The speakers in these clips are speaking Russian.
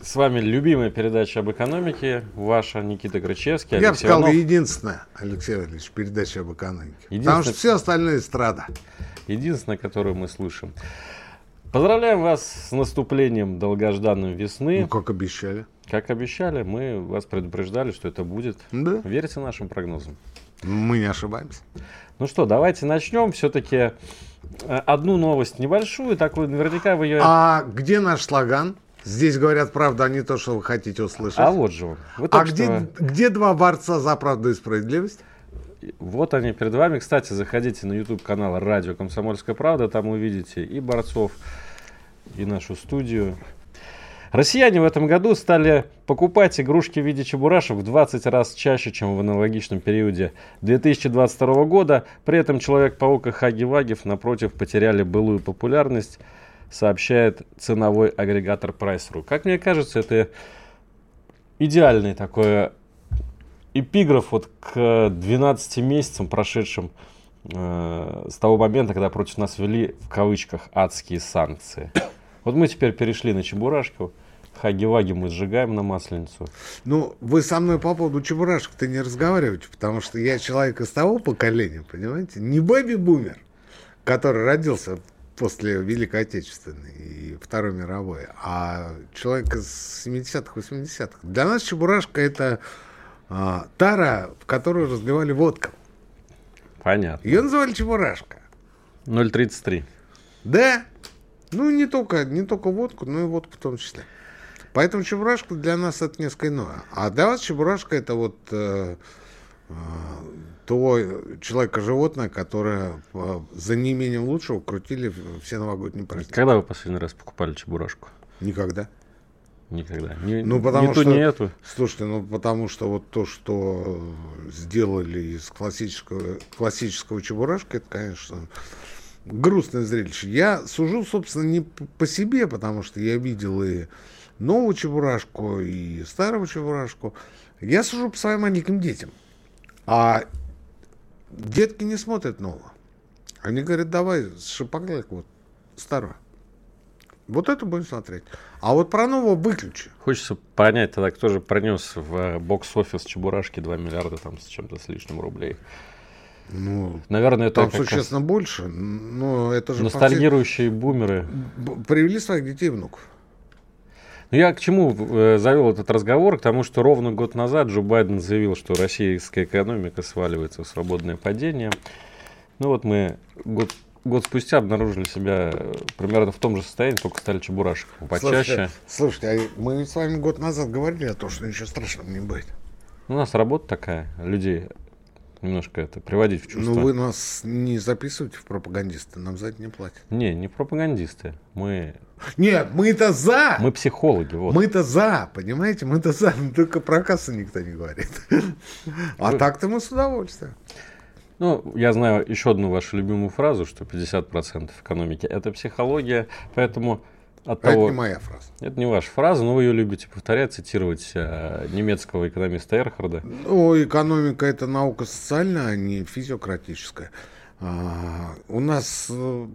Э, С вами любимая передача об экономике. Ваша Никита Крычевский. Я бы сказал, Иванов. единственная, Алексей Валерьевич, передача об экономике. Потому что все остальные страда. Единственная, которую мы слышим. Поздравляем вас с наступлением долгожданной весны. Ну, как обещали. Как обещали, мы вас предупреждали, что это будет. Да. Верьте нашим прогнозам. Мы не ошибаемся. Ну что, давайте начнем. Все-таки одну новость небольшую, такую, наверняка вы ее... А где наш слоган? Здесь говорят правду, а не то, что вы хотите услышать. А вот же он. Вы А где, что- где два борца за правду и справедливость? Вот они перед вами. Кстати, заходите на YouTube канал Радио Комсомольская правда. Там увидите и борцов, и нашу студию. Россияне в этом году стали покупать игрушки в виде чебурашек в 20 раз чаще, чем в аналогичном периоде 2022 года. При этом Человек-паук и Хаги Вагев, напротив, потеряли былую популярность, сообщает ценовой агрегатор Price.ru. Как мне кажется, это идеальный такой эпиграф вот к 12 месяцам, прошедшим э, с того момента, когда против нас ввели в кавычках адские санкции. Вот мы теперь перешли на Чебурашку. Хаги-ваги мы сжигаем на масленицу. Ну, вы со мной по поводу чебурашек-то не разговариваете, потому что я человек из того поколения, понимаете? Не бэби-бумер, который родился после Великой Отечественной и Второй мировой, а человек из 70-х, 80-х. Для нас чебурашка это а, тара, в которую разливали водку. Понятно. Ее называли чебурашка. 0.33. Да. Ну, не только, не только водку, но и водку в том числе. Поэтому чебурашка для нас это несколько иное. А для вас чебурашка это вот э, э, то человека-животное, которое э, за неимением лучшего крутили все новогодние праздники. Когда вы последний раз покупали Чебурашку? Никогда. Никогда. Не, Ну, потому ту, что- не эту. Слушайте, ну потому что вот то, что сделали из классического, классического чебурашка, это, конечно, грустное зрелище. Я сужу, собственно, не по себе, потому что я видел и новую чебурашку, и старого чебурашку. Я сужу по своим маленьким детям. А детки не смотрят нового. Они говорят, давай, шипоглядь вот старого. Вот это будем смотреть. А вот про нового выключи. Хочется понять тогда, кто же пронес в э, бокс-офис Чебурашки 2 миллиарда там с чем-то с лишним рублей. Ну, Наверное, это Там раз существенно больше, но это же по всей- ностальгирующие бумеры. привели своих детей и внуков. Ну, я к чему э, завел этот разговор? К тому, что ровно год назад Джо Байден заявил, что российская экономика сваливается в свободное падение. Ну вот мы год, год спустя обнаружили себя э, примерно в том же состоянии, только стали чебурашек почаще. Слушайте, слушайте, а мы с вами год назад говорили о том, что ничего страшного не будет. У нас работа такая, людей немножко это приводить в чувство. Но Ну, вы нас не записывайте в пропагандисты, нам за это не платят. Не, не пропагандисты. Мы, Нет, мы-то за! мы психологи. Вот. Мы-то за, понимаете? Мы-то за, но только про кассу никто не говорит. А так-то мы с удовольствием. Ну, я знаю еще одну вашу любимую фразу, что 50% экономики – это психология, поэтому от А Это того... не моя фраза. Это не ваша фраза, но вы ее любите повторять, цитировать э, немецкого экономиста Эрхарда. Ну, экономика это наука социальная, а не физиократическая. А, у нас э,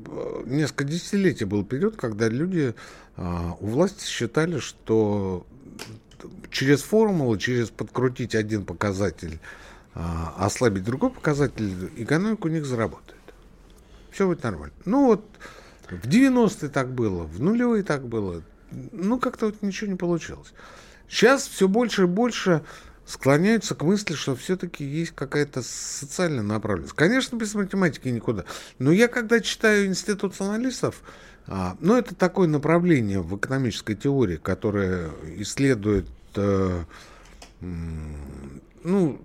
несколько десятилетий был период, когда люди а, у власти считали, что через формулу, через подкрутить один показатель, а, ослабить другой показатель, экономика у них заработает. Все будет нормально. Ну вот в 90-е так было, в нулевые так было. Ну как-то вот ничего не получилось. Сейчас все больше и больше склоняются к мысли, что все-таки есть какая-то социальная направленность. Конечно, без математики никуда. Но я, когда читаю институционалистов, а, ну, это такое направление в экономической теории, которое исследует, э, ну,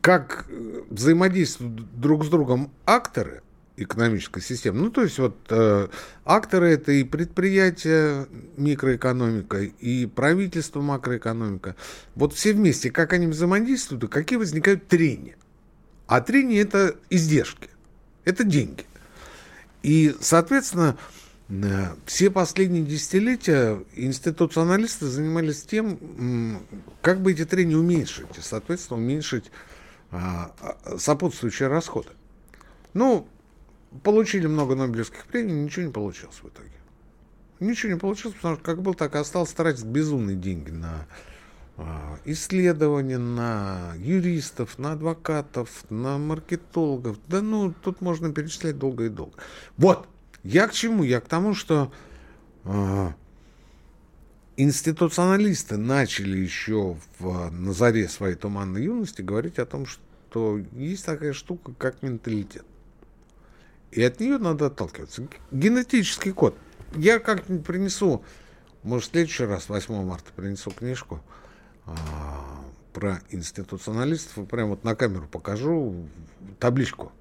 как взаимодействуют друг с другом акторы, экономической системы. Ну, то есть вот э, акторы это и предприятия микроэкономика, и правительство макроэкономика. Вот все вместе, как они взаимодействуют, и какие возникают трения. А трения это издержки, это деньги. И, соответственно, э, все последние десятилетия институционалисты занимались тем, как бы эти трения уменьшить, и, соответственно, уменьшить а, сопутствующие расходы. Ну, получили много Нобелевских премий, ничего не получилось в итоге. Ничего не получилось, потому что как был, так и остался тратить безумные деньги на а, исследования, на юристов, на адвокатов, на маркетологов. Да ну, тут можно перечислять долго и долго. Вот, я к чему? Я к тому, что э, институционалисты начали еще в, на заре своей туманной юности говорить о том, что есть такая штука, как менталитет. И от нее надо отталкиваться. Генетический код. Я как-нибудь принесу, может, в следующий раз, 8 марта, принесу книжку а, про институционалистов. И прямо вот на камеру покажу табличку,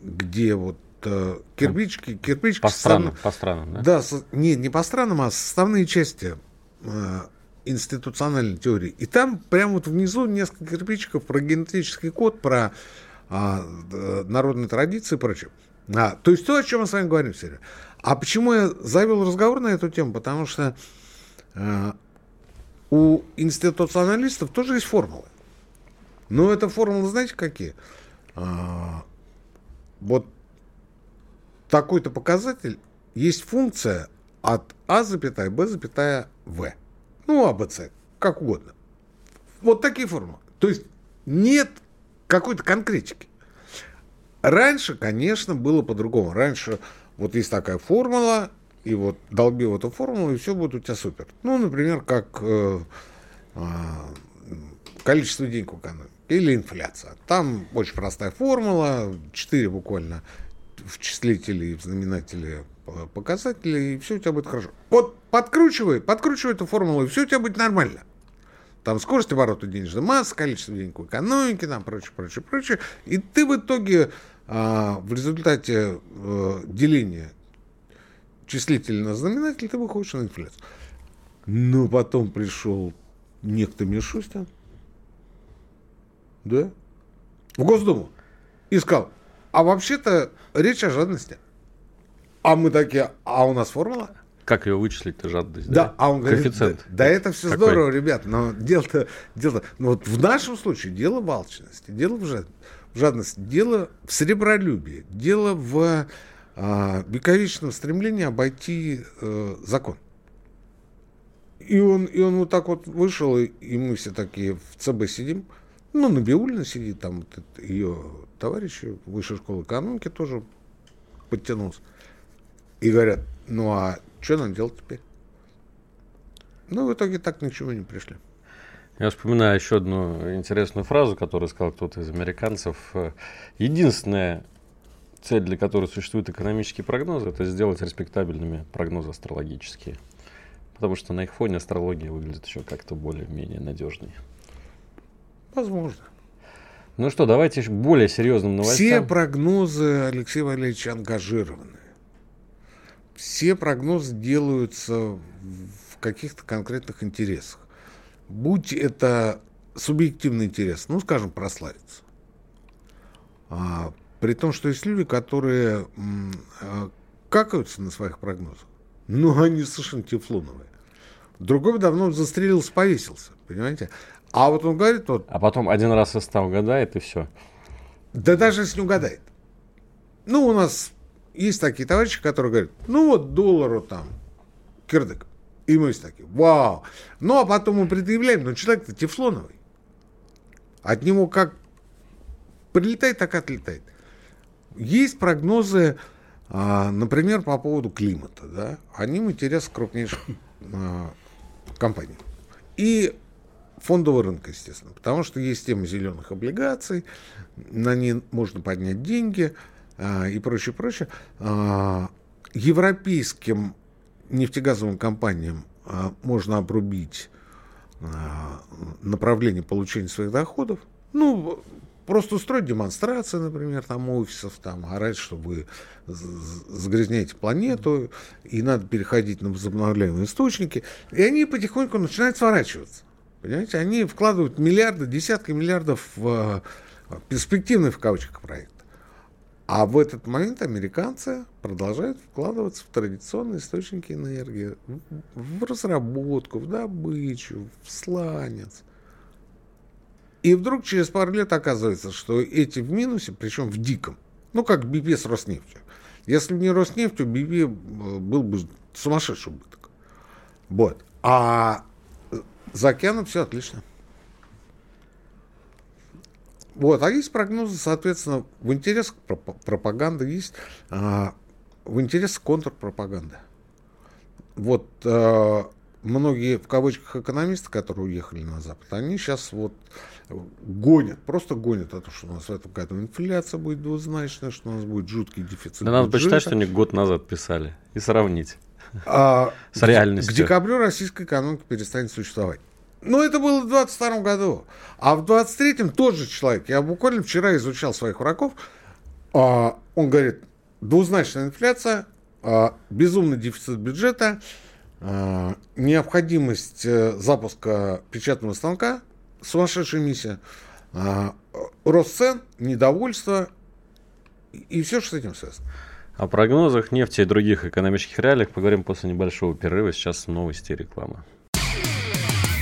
где вот э, кирпички, кирпички... По странам, по странам, да? Да, со, не, не по странам, а составные части э, институциональной теории. И там прямо вот внизу несколько кирпичиков про генетический код, про а, народные традиции и прочее. А, то есть то, о чем мы с вами говорим, Серега. А почему я завел разговор на эту тему? Потому что э, у институционалистов тоже есть формулы. Но это формулы, знаете, какие? А, вот такой-то показатель, есть функция от А запятая, Б запятая, В. Ну, А, Б, С, как угодно. Вот такие формулы. То есть нет какой-то конкретики. Раньше, конечно, было по-другому. Раньше вот есть такая формула, и вот долби в эту формулу, и все будет у тебя супер. Ну, например, как э, э, количество денег в экономике или инфляция. Там очень простая формула, 4 буквально в числителе и в знаменателе показателей, и все у тебя будет хорошо. Вот подкручивай, подкручивай эту формулу, и все у тебя будет нормально. Там скорость оборота денежной массы, количество денег в экономике, там прочее, прочее, прочее. И ты в итоге а в результате э, деления числителя на знаменатель ты выходишь на инфляцию. Но потом пришел некто Мишустин, да, в Госдуму и сказал, а вообще-то речь о жадности. А мы такие, а у нас формула? Как ее вычислить-то жадность? Да, да? а он говорит, Коэффициент. да, да это все Какой? здорово, ребят, но дело-то, дело ну вот в нашем случае дело в алчности, дело в жадности жадность. Дело в сребролюбии, дело в а, вековечном стремлении обойти э, закон. И он, и он вот так вот вышел, и, мы все такие в ЦБ сидим. Ну, на Набиулина сидит, там вот ее товарищ высшей школы экономики тоже подтянулся. И говорят, ну а что нам делать теперь? Ну, в итоге так ничего не пришли. Я вспоминаю еще одну интересную фразу, которую сказал кто-то из американцев. Единственная цель, для которой существуют экономические прогнозы, это сделать респектабельными прогнозы астрологические. Потому что на их фоне астрология выглядит еще как-то более-менее надежнее. Возможно. Ну что, давайте более серьезным новостям. Все прогнозы Алексея Валерьевича ангажированы. Все прогнозы делаются в каких-то конкретных интересах будь это субъективный интерес, ну, скажем, прославиться. А, при том, что есть люди, которые а, какаются на своих прогнозах. Ну, они совершенно тефлоновые. Другой давно застрелился, повесился, понимаете? А вот он говорит вот... А потом один раз из ста угадает, и все. Да даже если не угадает. Ну, у нас есть такие товарищи, которые говорят, ну вот доллару там, кирдык. И мы все такие, вау. Ну, а потом мы предъявляем, но человек-то тефлоновый. От него как прилетает, так отлетает. Есть прогнозы, а, например, по поводу климата. Да? Они в интересах крупнейших а, компаний. И фондового рынка, естественно. Потому что есть тема зеленых облигаций, на ней можно поднять деньги а, и прочее, прочее. Европейским нефтегазовым компаниям а, можно обрубить а, направление получения своих доходов. Ну, просто устроить демонстрации, например, там офисов, там орать, что вы загрязняете планету, и надо переходить на возобновляемые источники. И они потихоньку начинают сворачиваться. Понимаете, они вкладывают миллиарды, десятки миллиардов в перспективный в кавычках проект. А в этот момент американцы продолжают вкладываться в традиционные источники энергии, в разработку, в добычу, в сланец. И вдруг через пару лет оказывается, что эти в минусе, причем в диком. Ну, как BP с Роснефтью. Если бы не Роснефть, у BP э, был бы сумасшедший убыток. Вот. А за океаном все отлично. Вот, а есть прогнозы, соответственно, в интересах пропаганды есть, а, в интересах контрпропаганды. Вот а, многие, в кавычках, экономисты, которые уехали на Запад, они сейчас вот гонят, просто гонят о том, что у нас в этом году инфляция будет двузначная, что у нас будет жуткий дефицит. Да надо почитать, что они год назад писали, и сравнить а, с реальностью. К декабрю российская экономика перестанет существовать. Ну, это было в 22 году. А в 23-м тот же человек, я буквально вчера изучал своих врагов, а, он говорит, двузначная инфляция, а, безумный дефицит бюджета, а, необходимость а, запуска печатного станка, сумасшедшая миссия, рост цен, недовольство и все, что с этим связано. О прогнозах нефти и других экономических реалиях поговорим после небольшого перерыва. Сейчас новости и реклама.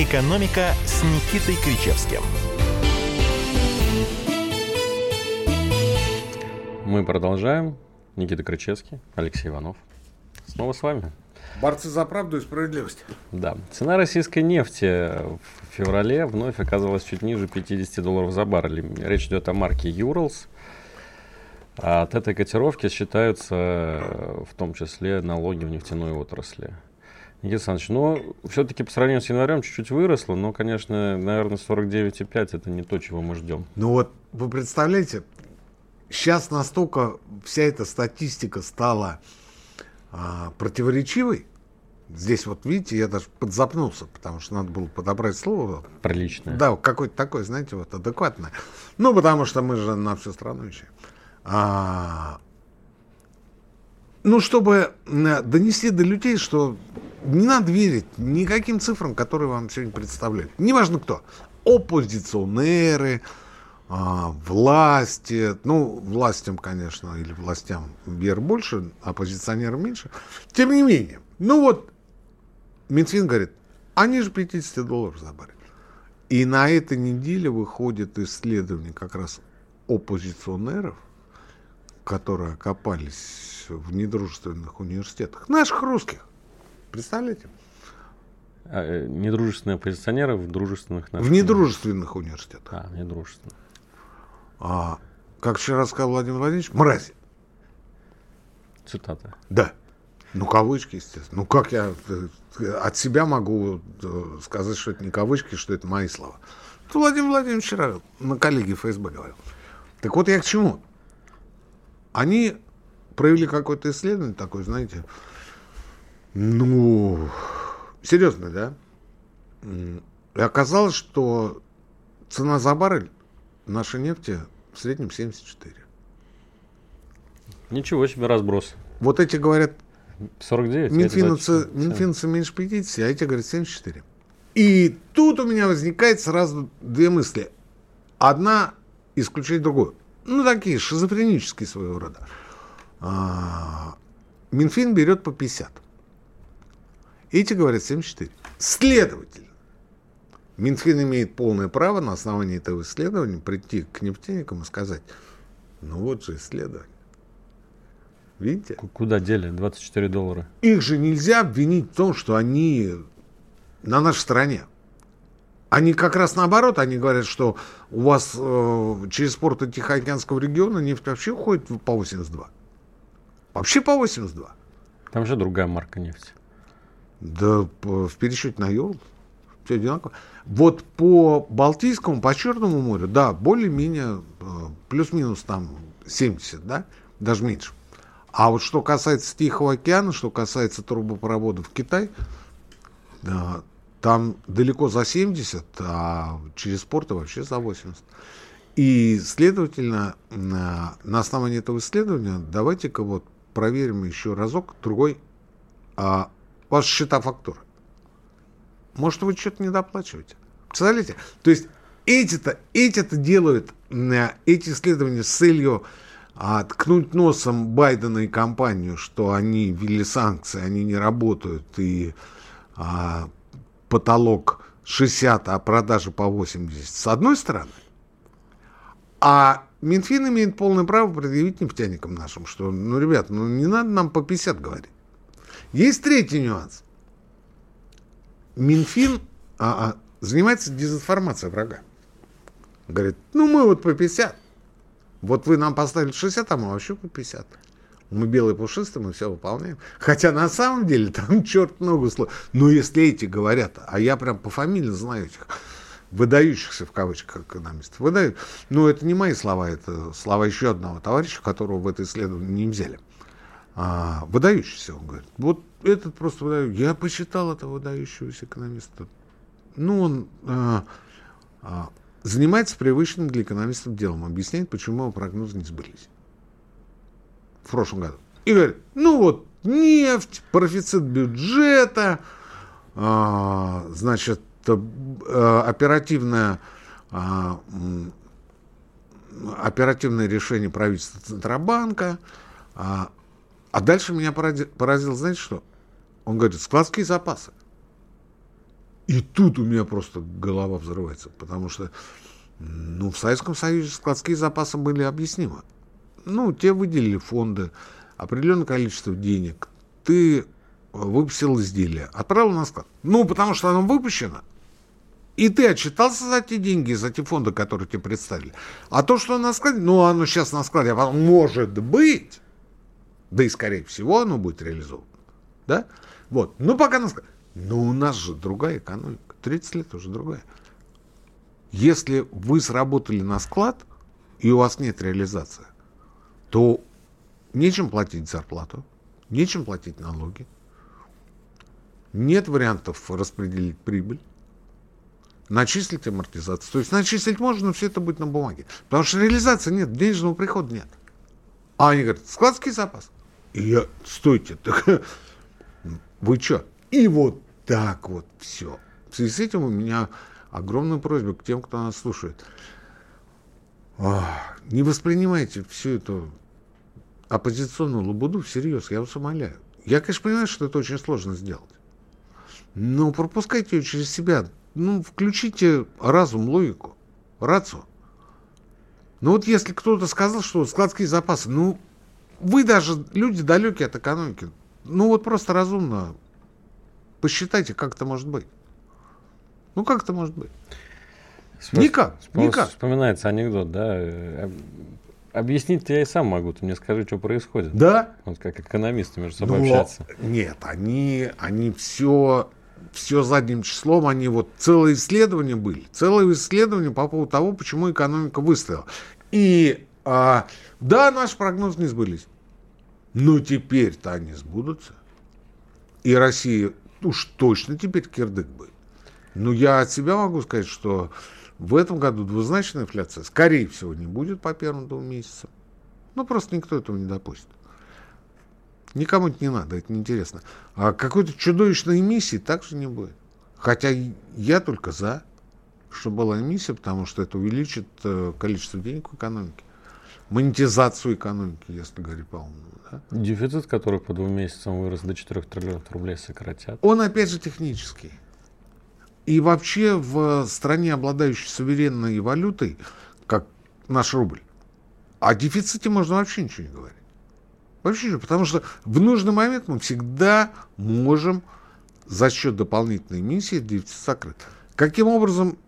«Экономика» с Никитой Кричевским. Мы продолжаем. Никита Кричевский, Алексей Иванов. Снова с вами. Борцы за правду и справедливость. Да. Цена российской нефти в феврале вновь оказалась чуть ниже 50 долларов за баррель. Речь идет о марке Urals. А от этой котировки считаются в том числе налоги в нефтяной отрасли. Никита Александрович, ну, все-таки по сравнению с январем чуть-чуть выросло, но, конечно, наверное, 49,5 это не то, чего мы ждем. Ну вот, вы представляете, сейчас настолько вся эта статистика стала а, противоречивой, Здесь вот, видите, я даже подзапнулся, потому что надо было подобрать слово. Приличное. Да, какое-то такое, знаете, вот адекватное. Ну, потому что мы же на всю страну еще. А, ну, чтобы донести до людей, что не надо верить никаким цифрам, которые вам сегодня представляют. Неважно кто. Оппозиционеры, а, власти. Ну, властям, конечно, или властям вер больше, оппозиционерам меньше. Тем не менее. Ну вот, Минфин говорит, они же 50 долларов за баррель. И на этой неделе выходит исследование как раз оппозиционеров, которые окопались в недружественных университетах, наших русских. Представляете? А, э, недружественные оппозиционеры в дружественных... В недружественных университетах. А, недружественных. А, как вчера сказал Владимир Владимирович, мрази. Цитата. Да. Ну, кавычки, естественно. Ну, как я э, от себя могу э, сказать, что это не кавычки, что это мои слова. Это Владимир Владимирович вчера на коллеге ФСБ говорил. Так вот я к чему? Они провели какое-то исследование такое, знаете, ну, серьезно, да? И оказалось, что цена за баррель нашей нефти в среднем 74. Ничего себе разброс. Вот эти говорят 49. Минфинцы, Минфинцы меньше 50, а эти говорят 74. И тут у меня возникает сразу две мысли. Одна исключает другую. Ну, такие шизофренические своего рода. А, Минфин берет по 50. Эти говорят 74. Следовательно, Минфин имеет полное право на основании этого исследования прийти к нефтяникам и сказать, ну вот же исследование. Видите? Куда дели 24 доллара? Их же нельзя обвинить в том, что они на нашей стороне. Они как раз наоборот, они говорят, что у вас э, через порты Тихоокеанского региона нефть вообще уходит по 82. Вообще по 82. Там же другая марка нефти. Да в пересчете на Йол все одинаково. Вот по Балтийскому, по Черному морю, да, более-менее э, плюс-минус там 70, да, даже меньше. А вот что касается Тихого океана, что касается трубопроводов в Китай, да, там далеко за 70, а через порты вообще за 80. И, следовательно, на, основании этого исследования давайте-ка вот проверим еще разок, другой, а, ваши счета фактуры. Может, вы что-то не доплачиваете? Представляете? То есть эти-то эти -то делают эти исследования с целью а, ткнуть носом Байдена и компанию, что они ввели санкции, они не работают, и а, потолок 60, а продажи по 80, с одной стороны. А Минфин имеет полное право предъявить нефтяникам нашим, что, ну, ребят, ну, не надо нам по 50 говорить. Есть третий нюанс. Минфин а, а, занимается дезинформацией врага. Говорит, ну, мы вот по 50. Вот вы нам поставили 60, а мы вообще по 50. Мы белые пушистые, мы все выполняем. Хотя на самом деле там черт много слов. Но если эти говорят, а я прям по фамилии знаю этих выдающихся в кавычках экономистов, выдают. Но это не мои слова, это слова еще одного товарища, которого в это исследование не взяли. А, выдающийся, он говорит. Вот этот просто выдающийся. Я посчитал этого выдающегося экономиста. Ну, он а, а, занимается привычным для экономистов делом, объясняет, почему его прогнозы не сбылись в прошлом году. И говорит, ну вот нефть, профицит бюджета, а, значит, а, оперативное, а, оперативное решение правительства Центробанка. А, а дальше меня поразил, поразил, знаете что? Он говорит, складские запасы. И тут у меня просто голова взрывается, потому что ну, в Советском Союзе складские запасы были объяснимы ну, тебе выделили фонды, определенное количество денег, ты выпустил изделие, отправил на склад. Ну, потому что оно выпущено, и ты отчитался за те деньги, за те фонды, которые тебе представили. А то, что на складе, ну, оно сейчас на складе, может быть, да и, скорее всего, оно будет реализовано. Да? Вот. Ну, пока на складе. Но у нас же другая экономика. 30 лет уже другая. Если вы сработали на склад, и у вас нет реализации, то нечем платить зарплату, нечем платить налоги, нет вариантов распределить прибыль, начислить амортизацию. То есть начислить можно, но все это будет на бумаге. Потому что реализации нет, денежного прихода нет. А они говорят, складский запас. И я, стойте, так, вы что? И вот так вот все. В связи с этим у меня огромная просьба к тем, кто нас слушает – не воспринимайте всю эту оппозиционную лабуду всерьез, я вас умоляю. Я, конечно, понимаю, что это очень сложно сделать. Но пропускайте ее через себя. Ну, включите разум, логику, рацию. Ну вот если кто-то сказал, что складские запасы, ну, вы даже люди далекие от экономики, ну вот просто разумно посчитайте, как это может быть. Ну, как это может быть? Никак, никак. Вспоминается анекдот, да? Э, объяснить я и сам могу, ты мне скажи, что происходит. Да? Вот как экономисты между собой Но, общаться. Нет, они, они все, все задним числом, они вот целые исследования были, целые исследования по поводу того, почему экономика выстояла. И а, да, наши прогнозы не сбылись. Но теперь-то они сбудутся. И Россия уж точно теперь кирдык будет. Ну, я от себя могу сказать, что в этом году двузначная инфляция, скорее всего, не будет по первым двум месяцам. Ну, просто никто этого не допустит. Никому это не надо, это неинтересно. А какой-то чудовищной эмиссии также не будет. Хотя я только за, чтобы была эмиссия, потому что это увеличит э, количество денег в экономике. Монетизацию экономики, если говорить по-умному. Да? Дефицит, который по двум месяцам вырос до 4 триллионов рублей, сократят. Он опять же технический. И вообще в стране, обладающей суверенной валютой, как наш рубль, о дефиците можно вообще ничего не говорить. Вообще ничего, потому что в нужный момент мы всегда можем за счет дополнительной эмиссии дефицит закрыть. Каким образом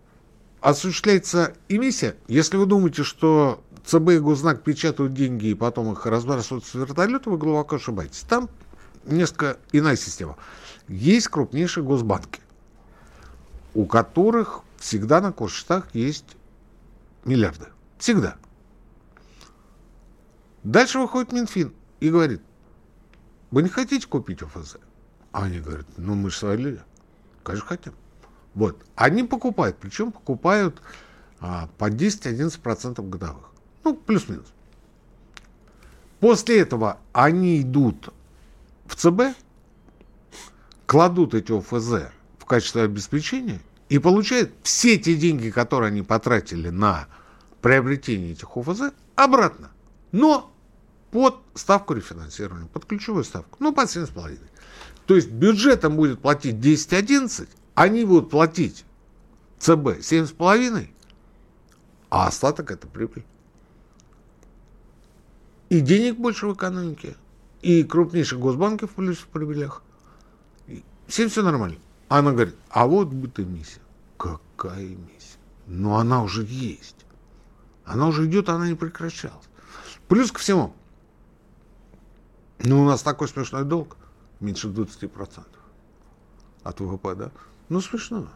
осуществляется эмиссия? Если вы думаете, что ЦБ и Гознак печатают деньги и потом их разбрасывают с вертолета, вы глубоко ошибаетесь. Там несколько иная система. Есть крупнейшие госбанки, у которых всегда на курсчетах есть миллиарды. Всегда. Дальше выходит Минфин и говорит, вы не хотите купить ОФЗ? А они говорят, ну мы же свои люди. Конечно, хотим. Вот. Они покупают, причем покупают а, по 10-11% годовых. Ну, плюс-минус. После этого они идут в ЦБ, кладут эти ОФЗ качестве обеспечения и получают все те деньги, которые они потратили на приобретение этих ОФЗ, обратно. Но под ставку рефинансирования, под ключевую ставку, ну, под 7,5. То есть бюджетом будет платить 10-11, они будут платить ЦБ 7,5, а остаток это прибыль. И денег больше в экономике, и крупнейших госбанков плюс в прибылях. Всем все нормально. Она говорит, а вот будет эмиссия. Какая эмиссия? Но она уже есть. Она уже идет, она не прекращалась. Плюс ко всему, ну, у нас такой смешной долг, меньше 20% от ВВП, да? Ну, смешно.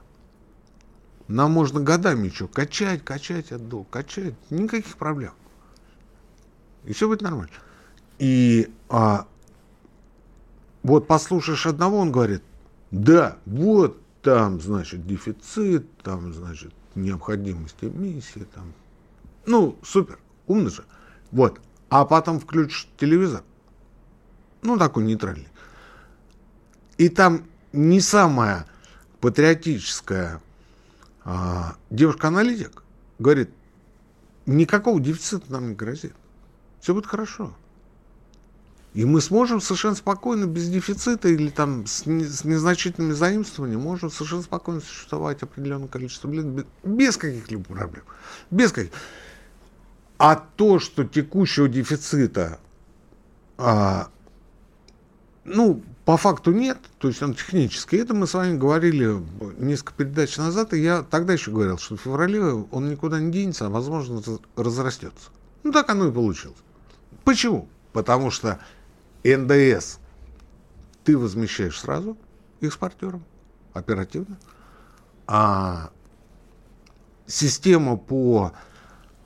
Нам можно годами еще качать, качать от долг, качать. Никаких проблем. И все будет нормально. И а, вот послушаешь одного, он говорит, да, вот там, значит, дефицит, там, значит, необходимость эмиссии, там. Ну, супер, умно же. Вот. А потом включишь телевизор, ну, такой нейтральный. И там не самая патриотическая а, девушка-аналитик говорит, никакого дефицита нам не грозит. Все будет хорошо. И мы сможем совершенно спокойно, без дефицита или там с, не, с незначительными заимствованиями, можем совершенно спокойно существовать определенное количество лет без, без каких-либо проблем. Без каких. А то, что текущего дефицита а, ну, по факту нет, то есть он технический. Это мы с вами говорили несколько передач назад, и я тогда еще говорил, что в феврале он никуда не денется, а, возможно, разрастется. Ну, так оно и получилось. Почему? Потому что НДС ты возмещаешь сразу экспортерам, оперативно, а система по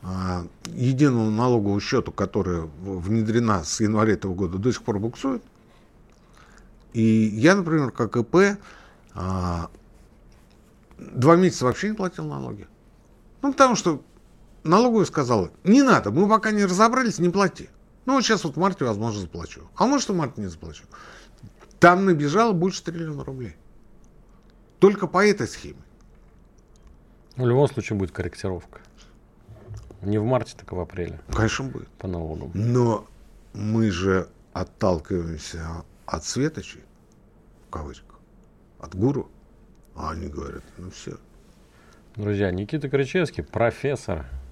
а, единому налоговому счету, которая внедрена с января этого года, до сих пор буксует. И я, например, как ИП, а, два месяца вообще не платил налоги. Ну, потому что налоговая сказала, не надо, мы пока не разобрались, не плати. Ну, вот сейчас вот в марте, возможно, заплачу. А может, в марте не заплачу. Там набежало больше триллиона рублей. Только по этой схеме. В любом случае будет корректировка. Не в марте, так и в апреле. Конечно, будет. По налогам. Но мы же отталкиваемся от светочей, в кавычках, от гуру, а они говорят, ну все. Друзья, Никита Кричевский, профессор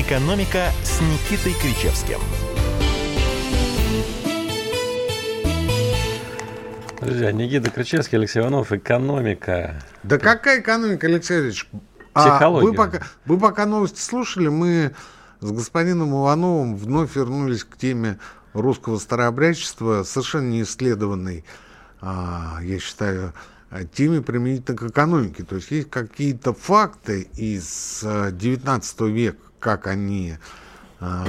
«Экономика» с Никитой Кричевским – Друзья, Никита Кричевский, Алексей Иванов, экономика. Да какая экономика, Алексей Ильич? А вы, пока, вы пока новости слушали, мы с господином Ивановым вновь вернулись к теме русского старообрядчества, совершенно не исследованной, а, я считаю, теме применительно к экономике. То есть есть какие-то факты из 19 века, как они а,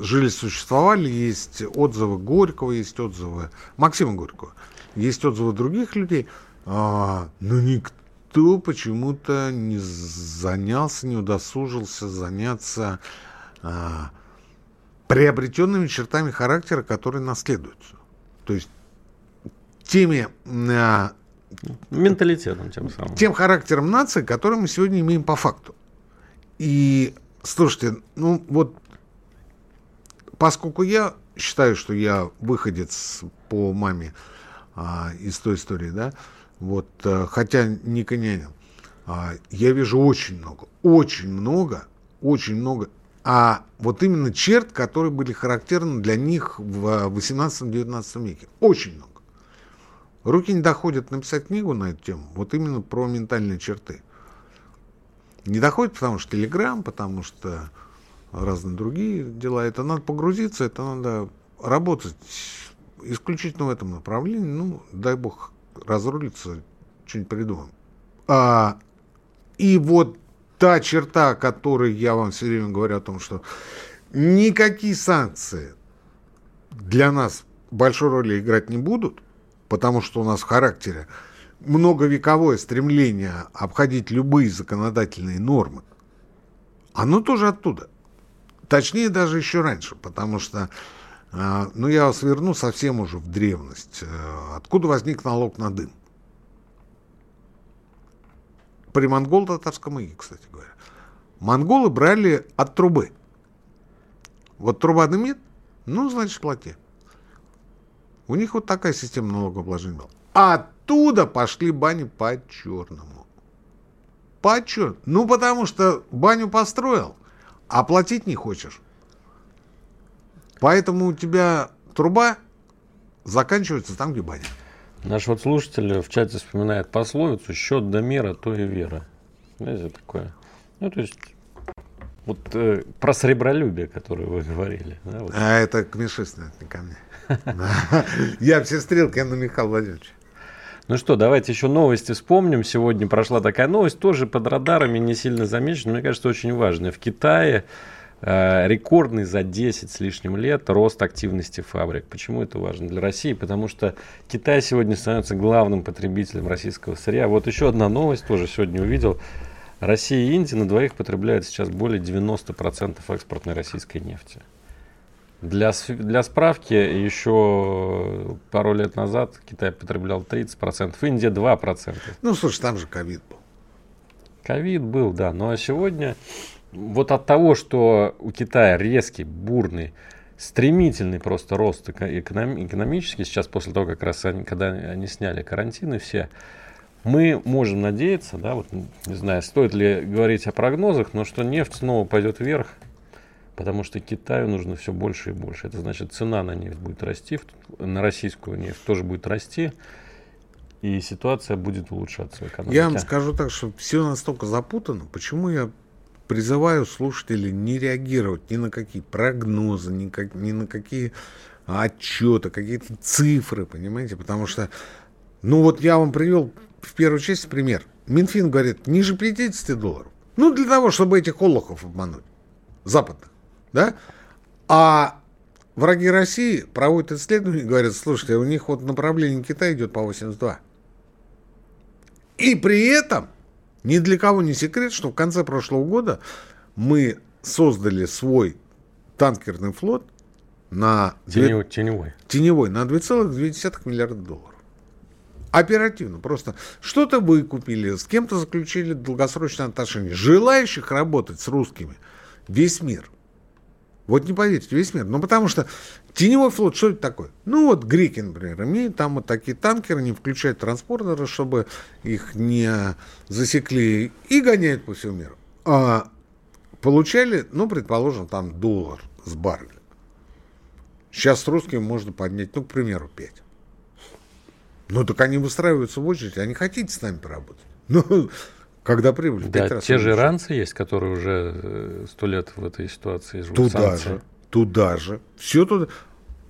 жили, существовали, есть отзывы Горького, есть отзывы Максима Горького есть отзывы других людей, а, но никто почему-то не занялся, не удосужился заняться а, приобретенными чертами характера, которые наследуются. То есть теми Менталитетом тем самым. Тем характером нации, который мы сегодня имеем по факту. И, слушайте, ну вот, поскольку я считаю, что я выходец по маме а, из той истории, да, вот, а, хотя не конянин, а, я вижу очень много, очень много, очень много, а вот именно черт, которые были характерны для них в 18-19 веке. Очень много. Руки не доходят написать книгу на эту тему, вот именно про ментальные черты. Не доходит, потому что Телеграм, потому что разные другие дела. Это надо погрузиться, это надо работать исключительно в этом направлении. Ну, дай бог разрулиться, что-нибудь придумаем. А, и вот та черта, о которой я вам все время говорю о том, что никакие санкции для нас большой роли играть не будут – потому что у нас в характере многовековое стремление обходить любые законодательные нормы, оно тоже оттуда. Точнее, даже еще раньше, потому что, э, ну, я вас верну совсем уже в древность. Э, откуда возник налог на дым? При монгол-татарском иге, кстати говоря. Монголы брали от трубы. Вот труба дымит, ну, значит, плати. У них вот такая система налогообложения была. Оттуда пошли бани по-черному. По черному. Ну, потому что баню построил, а платить не хочешь. Поэтому у тебя труба заканчивается там, где баня. Наш вот слушатель в чате вспоминает пословицу «счет до мера, то и вера». Знаете, такое. Ну, то есть, вот э, про сребролюбие, которое вы говорили. Да, вот. А это к Мишистину, это не ко мне. Я все стрелки на Михаила Владимировича. Ну что, давайте еще новости вспомним. Сегодня прошла такая новость, тоже под радарами, не сильно замечена, мне кажется, очень важная. В Китае э, рекордный за 10 с лишним лет рост активности фабрик. Почему это важно для России? Потому что Китай сегодня становится главным потребителем российского сырья. Вот еще одна новость, тоже сегодня увидел. Россия и Индия на двоих потребляют сейчас более 90% экспортной российской нефти. Для, для справки, еще пару лет назад Китай потреблял 30%, Индия 2%. Ну, слушай, там же ковид был. Ковид был, да. Ну а сегодня вот от того, что у Китая резкий, бурный, стремительный просто рост экономи- экономический, сейчас после того, как раз они, когда они сняли карантины все, мы можем надеяться, да, вот не знаю, стоит ли говорить о прогнозах, но что нефть снова пойдет вверх, Потому что Китаю нужно все больше и больше. Это значит, цена на нефть будет расти, на российскую нефть тоже будет расти, и ситуация будет улучшаться. Экономики. Я вам скажу так, что все настолько запутано. Почему я призываю слушателей не реагировать ни на какие прогнозы, ни, как, ни на какие отчеты, какие-то цифры, понимаете? Потому что, ну вот я вам привел в первую часть пример. Минфин говорит, ниже 50 долларов. Ну, для того, чтобы этих олухов обмануть, западных да? А враги России проводят исследования и говорят, слушайте, у них вот направление Китая идет по 82. И при этом ни для кого не секрет, что в конце прошлого года мы создали свой танкерный флот на... Теневой. Теневой, теневой на 2,2 миллиарда долларов. Оперативно. Просто что-то выкупили, с кем-то заключили долгосрочные отношения. Желающих работать с русскими весь мир – вот не поверите, весь мир. Ну, потому что теневой флот, что это такое? Ну, вот греки, например, имеют там вот такие танкеры, не включают транспортеры, чтобы их не засекли, и гоняют по всему миру. А получали, ну, предположим, там доллар с барреля. Сейчас с русскими можно поднять, ну, к примеру, 5. Ну, так они выстраиваются в очередь, они хотите с нами поработать. Ну, когда прибыль да, те же иранцы есть, которые уже э, сто лет в этой ситуации живут. Туда санкции. же, туда же, все туда.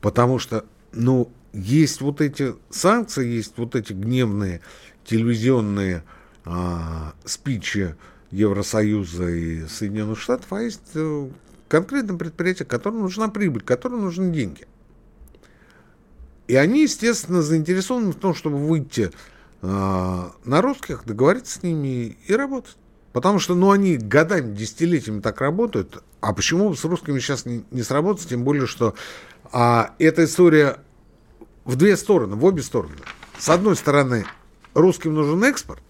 Потому что, ну, есть вот эти санкции, есть вот эти гневные телевизионные а, спичи Евросоюза и Соединенных Штатов, а есть э, конкретное предприятие, которому нужна прибыль, которому нужны деньги. И они, естественно, заинтересованы в том, чтобы выйти на русских, договориться с ними и работать. Потому что, ну, они годами, десятилетиями так работают. А почему с русскими сейчас не, не сработать? Тем более, что а, эта история в две стороны, в обе стороны. С одной стороны, русским нужен экспорт,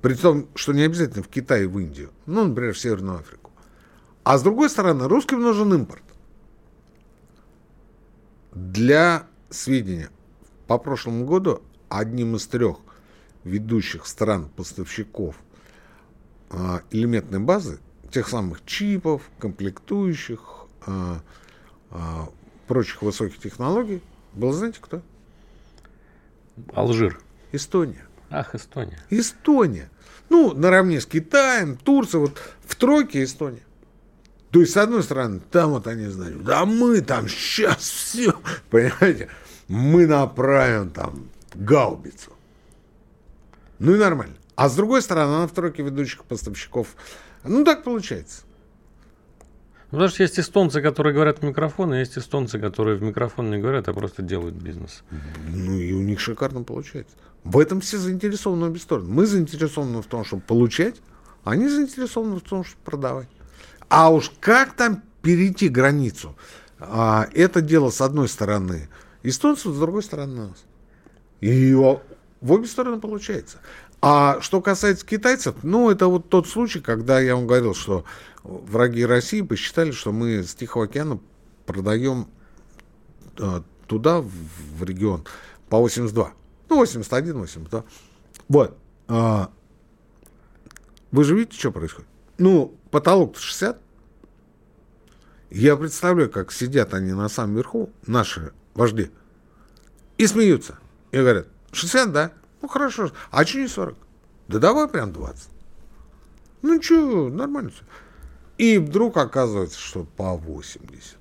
при том, что не обязательно в Китай и в Индию, ну, например, в Северную Африку. А с другой стороны, русским нужен импорт. Для сведения, по прошлому году одним из трех ведущих стран-поставщиков а, элементной базы, тех самых чипов, комплектующих, а, а, прочих высоких технологий, был знаете кто? Алжир. Эстония. Ах, Эстония. Эстония. Ну, наравне с Китаем, Турцией, вот в тройке Эстония. То есть, с одной стороны, там вот они знают, да мы там сейчас все, понимаете, мы направим там гаубицу. Ну и нормально. А с другой стороны, она в тройке ведущих поставщиков. Ну, так получается. Ну, потому что есть эстонцы, которые говорят в микрофон, и есть эстонцы, которые в микрофон не говорят, а просто делают бизнес. Ну и у них шикарно получается. В этом все заинтересованы обе стороны. Мы заинтересованы в том, чтобы получать, а они заинтересованы в том, чтобы продавать. А уж как там перейти границу? А, это дело с одной стороны эстонцев, с другой стороны нас. И в обе стороны получается. А что касается китайцев, ну, это вот тот случай, когда я вам говорил, что враги России посчитали, что мы с Тихого океана продаем э, туда, в, в регион, по 82. Ну, 81, 82. Вот. А, вы же видите, что происходит? Ну, потолок 60. Я представляю, как сидят они на самом верху, наши вожди, и смеются. И говорят, 60, да? Ну, хорошо. А что не 40? Да давай прям 20. Ну, что, нормально все. И вдруг оказывается, что по 80.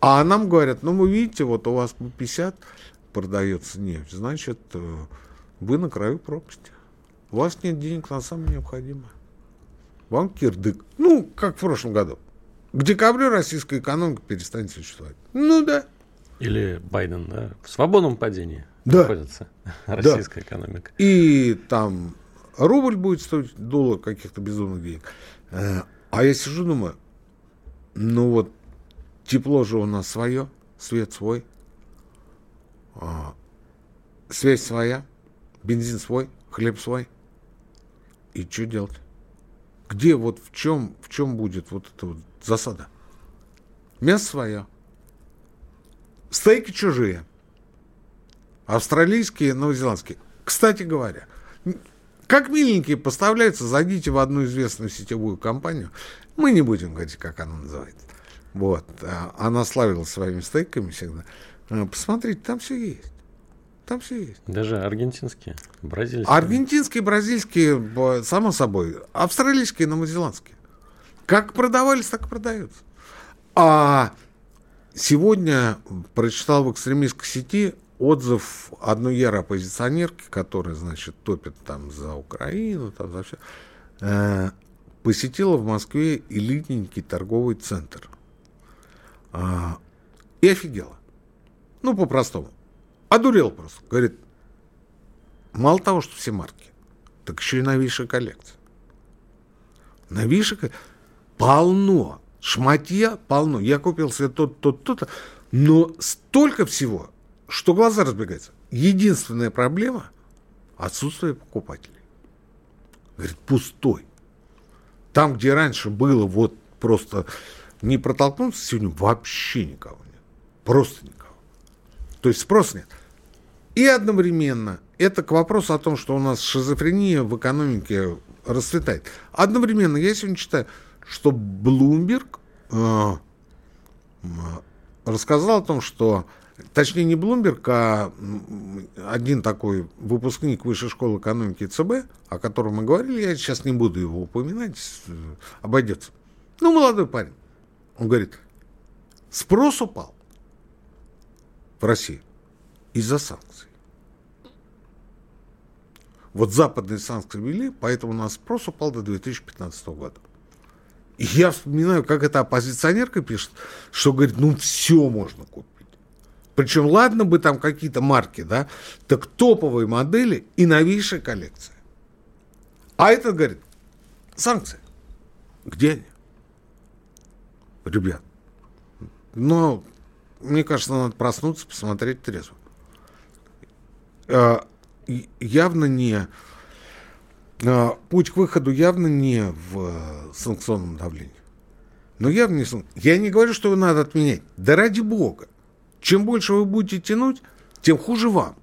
А нам говорят, ну, вы видите, вот у вас по 50 продается нефть, значит, э, вы на краю пропасти. У вас нет денег на самое необходимое. Вам кирдык. Ну, как в прошлом году. К декабрю российская экономика перестанет существовать. Ну да. Или Байден, да, в свободном падении да. находится российская да. экономика. И там рубль будет стоить доллар каких-то безумных денег. Э, а я сижу, думаю, ну вот тепло же у нас свое, свет свой, а, связь своя, бензин свой, хлеб свой. И что делать? Где вот в чем, в чем будет вот эта вот засада? Мясо свое. Стейки чужие. Австралийские, новозеландские. Кстати говоря, как миленькие поставляются, зайдите в одну известную сетевую компанию. Мы не будем говорить, как она называется. Вот. А, она славилась своими стейками всегда. А, посмотрите, там все есть. Там все есть. Даже аргентинские, бразильские. Аргентинские, бразильские, само собой. Австралийские, новозеландские. Как продавались, так и продаются. А сегодня прочитал в экстремистской сети отзыв одной ярой оппозиционерки, которая, значит, топит там за Украину, там за все, э, посетила в Москве элитненький торговый центр. Э, и офигела. Ну, по-простому. Одурел просто. Говорит, мало того, что все марки, так еще и новейшая коллекция. Новейшая полно. Шматья полно. Я купил себе тот, тот, тот. Но столько всего, что глаза разбегаются. Единственная проблема – отсутствие покупателей. Говорит, пустой. Там, где раньше было вот просто не протолкнуться, сегодня вообще никого нет. Просто никого. То есть спроса нет. И одновременно это к вопросу о том, что у нас шизофрения в экономике расцветает. Одновременно я сегодня читаю, что Блумберг э, рассказал о том, что точнее не Блумберг, а один такой выпускник Высшей школы экономики ЦБ, о котором мы говорили, я сейчас не буду его упоминать, э, обойдется. Ну, молодой парень. Он говорит, спрос упал в России из-за санкций. Вот западные санкции ввели, поэтому у нас спрос упал до 2015 года. И я вспоминаю, как эта оппозиционерка пишет, что говорит, ну все можно купить. Причем, ладно бы там какие-то марки, да, так топовые модели и новейшая коллекция. А это, говорит, санкции. Где они? Ребят, но мне кажется, надо проснуться, посмотреть трезво. А, явно не... А, путь к выходу явно не в санкционном давлении. Но явно не... Я не говорю, что его надо отменять. Да ради бога. Чем больше вы будете тянуть, тем хуже вам.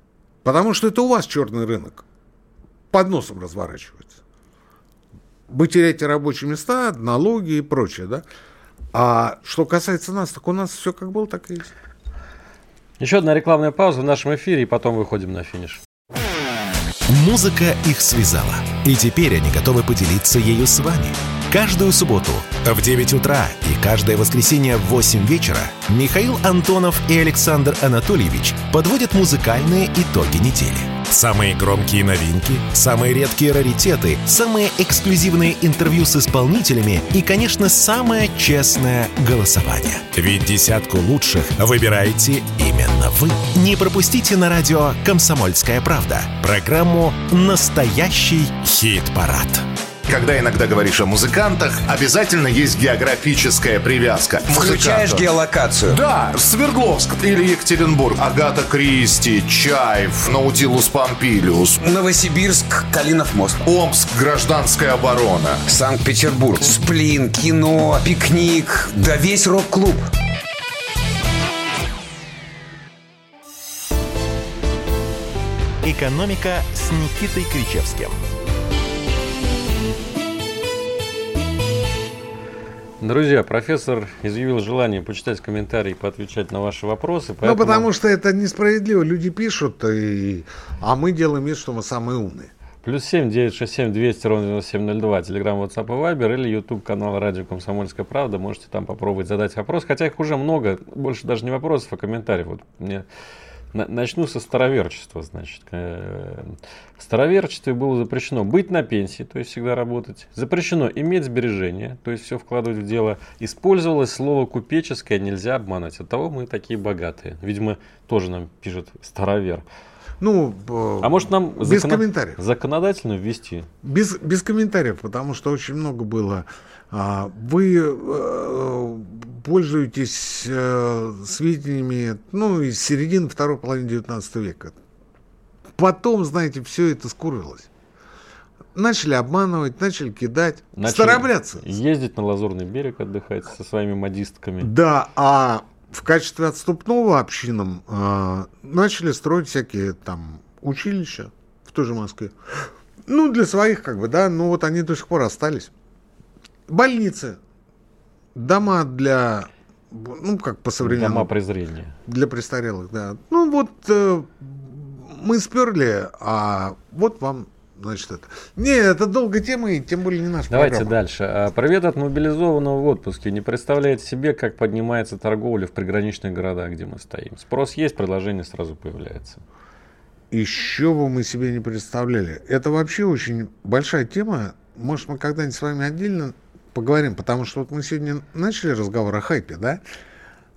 Потому что это у вас черный рынок. Под носом разворачивается. Вы теряете рабочие места, налоги и прочее, да? А что касается нас, так у нас все как было, так и есть. Еще одна рекламная пауза в нашем эфире, и потом выходим на финиш. Музыка их связала. И теперь они готовы поделиться ею с вами. Каждую субботу в 9 утра и каждое воскресенье в 8 вечера Михаил Антонов и Александр Анатольевич подводят музыкальные итоги недели. Самые громкие новинки, самые редкие раритеты, самые эксклюзивные интервью с исполнителями и, конечно, самое честное голосование. Ведь десятку лучших выбираете именно вы. Не пропустите на радио «Комсомольская правда» программу «Настоящий хит-парад». Когда иногда говоришь о музыкантах, обязательно есть географическая привязка. Включаешь Музыкантов. геолокацию. Да, Свердловск или Екатеринбург, Агата Кристи, Чаев, Наутилус Помпилиус, Новосибирск, Калинов мост. Омск, гражданская оборона. Санкт-Петербург. Сплин, кино, пикник. Да весь рок-клуб. «Экономика» с Никитой Кричевским. Друзья, профессор изъявил желание почитать комментарии поотвечать на ваши вопросы. Ну, потому что это несправедливо. Люди пишут, и... а мы делаем вид, что мы самые умные. Плюс семь девять шесть семь двести ровно девяносто семь ноль два. Телеграм, WhatsApp и Viber или YouTube канал Радио Комсомольская Правда. Можете там попробовать задать вопрос. Хотя их уже много. Больше даже не вопросов, а комментариев. Вот мне Начну со староверчества, значит. Э, В староверчестве было запрещено быть на пенсии, то есть всегда работать. Запрещено иметь сбережения, то есть все вкладывать в дело. Использовалось слово купеческое, нельзя обманывать. Оттого мы такие богатые. Видимо, тоже нам пишет старовер. Ну, э, А может нам без закона- комментариев. законодательно ввести? Без, без комментариев, потому что очень много было. А, Вы э, пользуетесь э, сведениями ну, из середины второй половины 19 века. Потом, знаете, все это скурилось. Начали обманывать, начали кидать. Начали Старобрядцы. Ездить на Лазурный берег отдыхать со своими модистками. Да, а в качестве отступного общинам а, начали строить всякие там училища в той же Москве. Ну, для своих, как бы, да, ну вот они до сих пор остались. Больницы, дома для, ну, как по современному, Дома презрения. для престарелых, да. Ну, вот э, мы сперли, а вот вам, значит, это. Не, это долгая тема, и тем более не наша Давайте программа. дальше. А, Привет от мобилизованного в отпуске. Не представляете себе, как поднимается торговля в приграничных городах, где мы стоим. Спрос есть, предложение сразу появляется. Еще бы мы себе не представляли. Это вообще очень большая тема. Может, мы когда-нибудь с вами отдельно поговорим, потому что вот мы сегодня начали разговор о хайпе, да?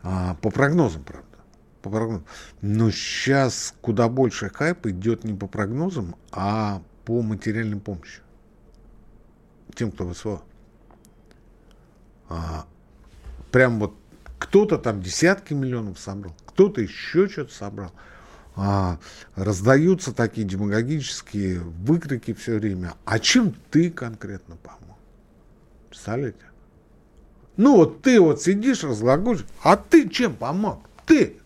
А, по прогнозам, правда. По прогнозам. Но сейчас куда больше хайп идет не по прогнозам, а по материальной помощи. Тем, кто в СВО. А, прям вот кто-то там десятки миллионов собрал, кто-то еще что-то собрал. А, раздаются такие демагогические выкрики все время. А чем ты конкретно помог? Представляете? Ну вот ты вот сидишь, разглагольствуешь, а ты чем помог? Ты!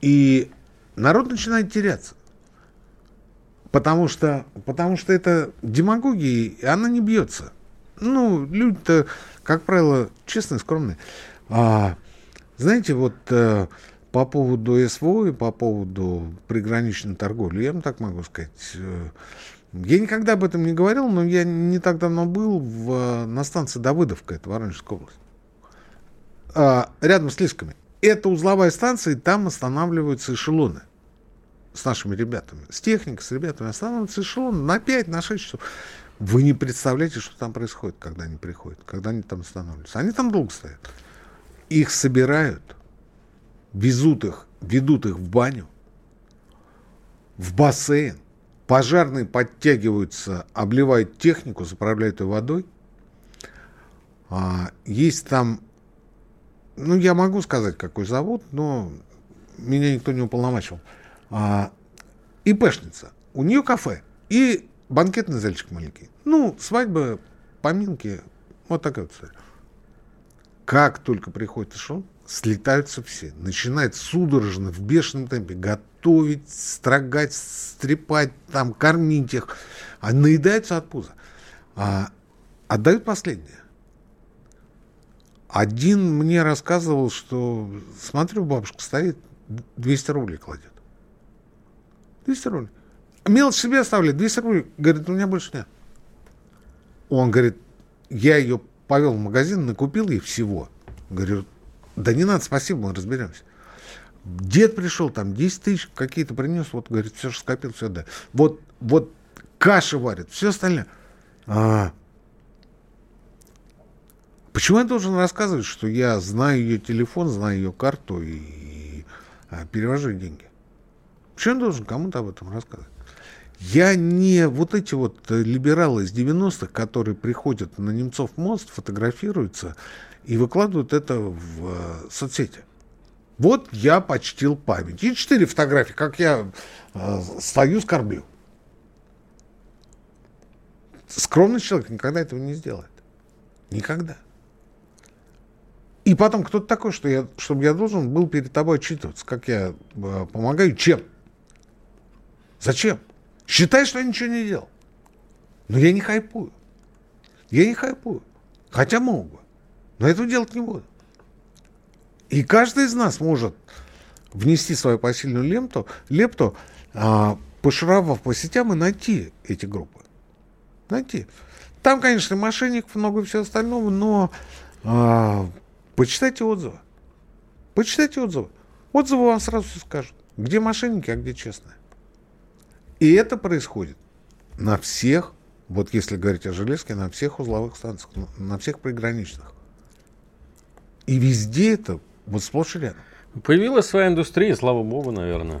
И народ начинает теряться. Потому что, потому что это демагогия, и она не бьется. Ну, люди-то, как правило, честные, скромные. А, знаете, вот э, по поводу СВО и по поводу приграничной торговли, я вам так могу сказать. э, Я никогда об этом не говорил, но я не так давно был в, на станции Давыдовка, это Воронежская область. А, рядом с Лисками. Это узловая станция, и там останавливаются эшелоны с нашими ребятами. С техникой, с ребятами останавливаются эшелоны на 5, на 6 часов. Вы не представляете, что там происходит, когда они приходят, когда они там останавливаются. Они там долго стоят. Их собирают, везут их, ведут их в баню, в бассейн. Пожарные подтягиваются, обливают технику, заправляют ее водой. А, есть там, ну, я могу сказать, какой завод, но меня никто не уполномочил. А, ИПшница, у нее кафе и банкетный зальчик маленький. Ну, свадьба, поминки, вот такая вот история. Как только приходит эшелон, слетаются все. Начинает судорожно, в бешеном темпе готовить, строгать, стрепать, там, кормить их. А наедаются от пуза. А, отдают последнее. Один мне рассказывал, что, смотрю, бабушка стоит, 200 рублей кладет. 200 рублей. Мелочь себе оставляет, 200 рублей. Говорит, у меня больше нет. Он говорит, я ее повел в магазин, накупил ей всего. Говорю, да не надо, спасибо, мы разберемся. Дед пришел, там 10 тысяч какие-то принес, вот, говорит, все, что скопил, все, да. Вот, вот каши варит, все остальное. А, почему я должен рассказывать, что я знаю ее телефон, знаю ее карту и, и а, перевожу деньги? Почему я должен кому-то об этом рассказывать? Я не вот эти вот э, либералы из 90-х, которые приходят на Немцов мост, фотографируются и выкладывают это в э, соцсети. Вот я почтил память. И четыре фотографии, как я э, стою, скорблю. Скромный человек никогда этого не сделает. Никогда. И потом кто-то такой, что я, чтобы я должен был перед тобой отчитываться, как я э, помогаю, чем? Зачем? Считай, что я ничего не делал. Но я не хайпую. Я не хайпую. Хотя мог бы. Но этого делать не буду. И каждый из нас может внести свою посильную лепту, лепту а, пошаровав по сетям и найти эти группы. Найти. Там, конечно, мошенников много и все остального, но а, почитайте отзывы. Почитайте отзывы. Отзывы вам сразу все скажут, где мошенники, а где честные. И это происходит на всех, вот если говорить о железке, на всех узловых станциях, на всех приграничных. И везде это вот сплошь и рядом. Появилась своя индустрия, слава богу, наверное.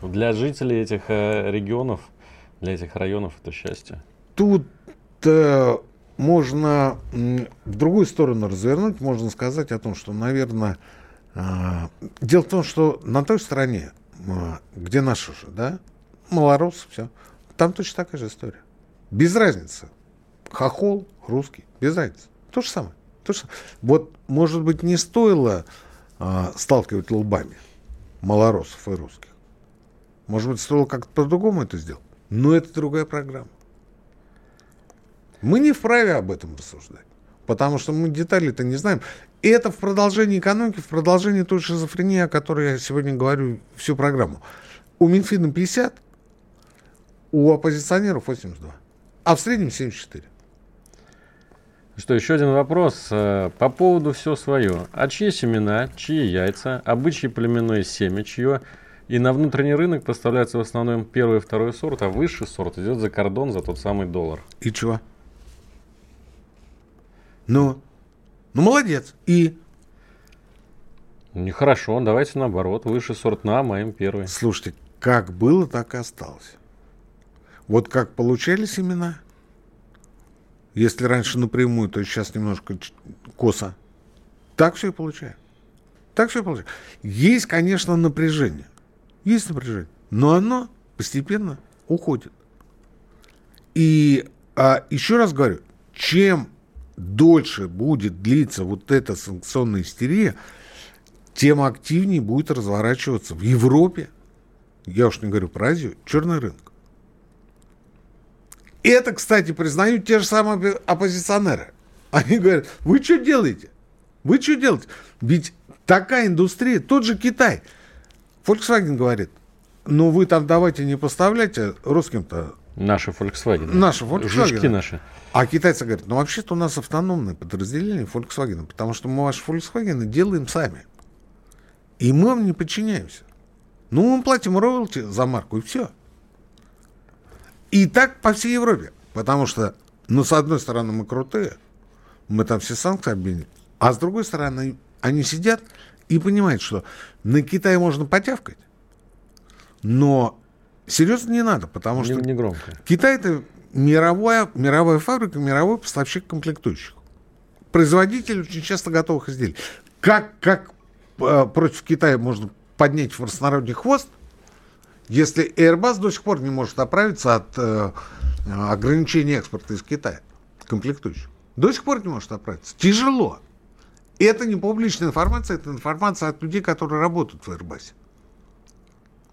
Для жителей этих э, регионов, для этих районов это счастье. Тут э, можно в другую сторону развернуть, можно сказать о том, что, наверное, э, дело в том, что на той стороне, э, где наши же, да, малорос, все. Там точно такая же история. Без разницы. Хохол, русский, без разницы. То же самое. То же самое. Вот, может быть, не стоило а, сталкивать лбами малоросов и русских. Может быть, стоило как-то по-другому это сделать. Но это другая программа. Мы не вправе об этом рассуждать. Потому что мы детали-то не знаем. И это в продолжении экономики, в продолжении той шизофрении, о которой я сегодня говорю всю программу. У Минфина 50, у оппозиционеров 82, а в среднем 74. Что, еще один вопрос э, по поводу все свое. А чьи семена, чьи яйца, обычай племенное семя, чье? И на внутренний рынок поставляется в основном первый и второй сорт, а высший сорт идет за кордон за тот самый доллар. И чего? Ну, ну молодец. И? Нехорошо, давайте наоборот. Высший сорт нам, а им первый. Слушайте, как было, так и осталось. Вот как получали семена, если раньше напрямую, то сейчас немножко косо, так все и получаем. Так все и получаем. Есть, конечно, напряжение. Есть напряжение. Но оно постепенно уходит. И а, еще раз говорю, чем дольше будет длиться вот эта санкционная истерия, тем активнее будет разворачиваться в Европе, я уж не говорю про Азию, черный рынок. И это, кстати, признают те же самые оппозиционеры. Они говорят, вы что делаете? Вы что делаете? Ведь такая индустрия, тот же Китай. Volkswagen говорит, ну вы там давайте не поставляйте русским-то. Наши Volkswagen. Наши Volkswagen. Жучки наши. А китайцы говорят, ну вообще-то у нас автономное подразделение Volkswagen, потому что мы ваши Volkswagen делаем сами. И мы вам не подчиняемся. Ну, мы платим роялти за марку, и все. И так по всей Европе. Потому что, ну, с одной стороны, мы крутые, мы там все санкции обменили, а с другой стороны, они сидят и понимают, что на Китай можно потявкать, но серьезно не надо, потому что Не, громко. Китай это мировая, мировая фабрика, мировой поставщик комплектующих. Производитель очень часто готовых изделий. Как, как э, против Китая можно поднять в простонародный хвост, Если Airbus до сих пор не может оправиться от э, ограничения экспорта из Китая, комплектующих, до сих пор не может оправиться. Тяжело. И это не публичная информация, это информация от людей, которые работают в Airbus.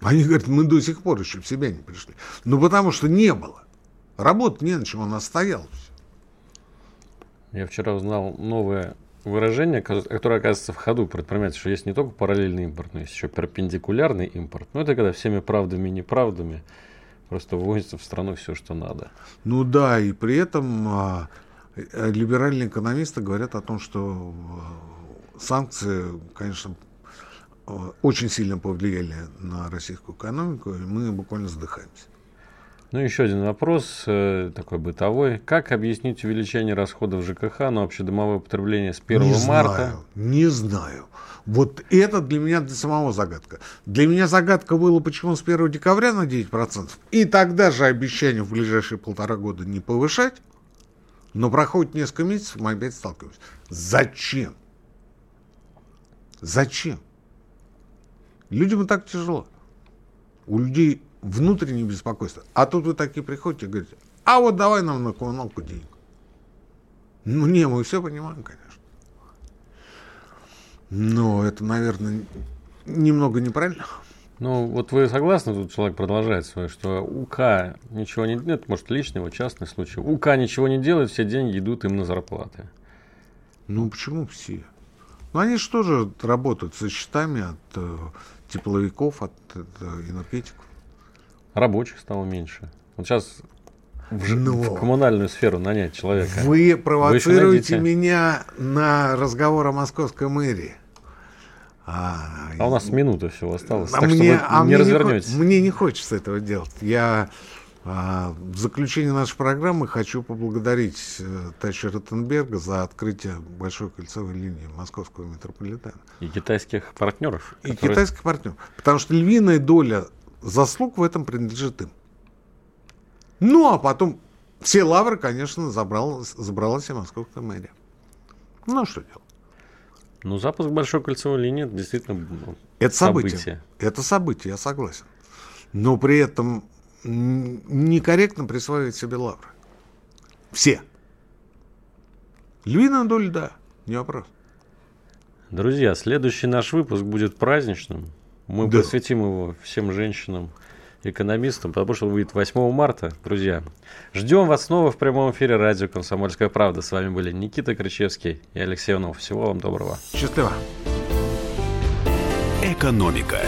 Они говорят, мы до сих пор еще в себя не пришли. Ну, потому что не было. Работать не на чем, она стояла. Я вчера узнал новое выражение, которое оказывается в ходу предпринимателей, что есть не только параллельный импорт, но есть еще перпендикулярный импорт. Но это когда всеми правдами и неправдами просто ввозится в страну все, что надо. Ну да, и при этом а, э, либеральные экономисты говорят о том, что а, санкции, конечно, а, очень сильно повлияли на российскую экономику, и мы буквально задыхаемся. Ну, еще один вопрос, э, такой бытовой. Как объяснить увеличение расходов ЖКХ на общедомовое потребление с 1 не марта? Знаю, не знаю. Вот это для меня для самого загадка. Для меня загадка была, почему с 1 декабря на 9%. И тогда же обещание в ближайшие полтора года не повышать. Но проходит несколько месяцев, мы опять сталкиваемся. Зачем? Зачем? Людям и так тяжело. У людей внутреннее беспокойство. А тут вы такие приходите и говорите, а вот давай нам на коммуналку денег. Ну, не, мы все понимаем, конечно. Но это, наверное, немного неправильно. Ну, вот вы согласны, тут человек продолжает свое, что УК ничего не делает, может, личный, вот частный случай. УК ничего не делает, все деньги идут им на зарплаты. Ну, почему все? Ну, они же тоже работают со счетами от э, тепловиков, от э, энергетиков. Рабочих стало меньше. Вот сейчас в, Но... в коммунальную сферу нанять человека. Вы провоцируете Вы меня на разговор о московской мэрии. А, а у нас минута всего осталось, а так мне, что а не мне развернетесь. Не, мне не хочется этого делать. Я а, в заключение нашей программы хочу поблагодарить э, Тача Ротенберга за открытие большой кольцевой линии московского метрополитена. И китайских партнеров. И которые... китайских партнеров. Потому что львиная доля заслуг в этом принадлежит им. Ну, а потом все лавры, конечно, забрал, забрала себе московская мэрия. Ну, что делать? Ну, запуск большой кольцевой линии действительно ну, это событие. событие. Это событие, я согласен. Но при этом некорректно присваивать себе лавры. Все. Львиная доля, да, не вопрос. Друзья, следующий наш выпуск будет праздничным. Мы да. посвятим его всем женщинам, экономистам, потому что он будет 8 марта, друзья. Ждем вас снова в прямом эфире радио «Комсомольская правда». С вами были Никита Кричевский и Алексей Иванов. Всего вам доброго. Счастливо. Экономика.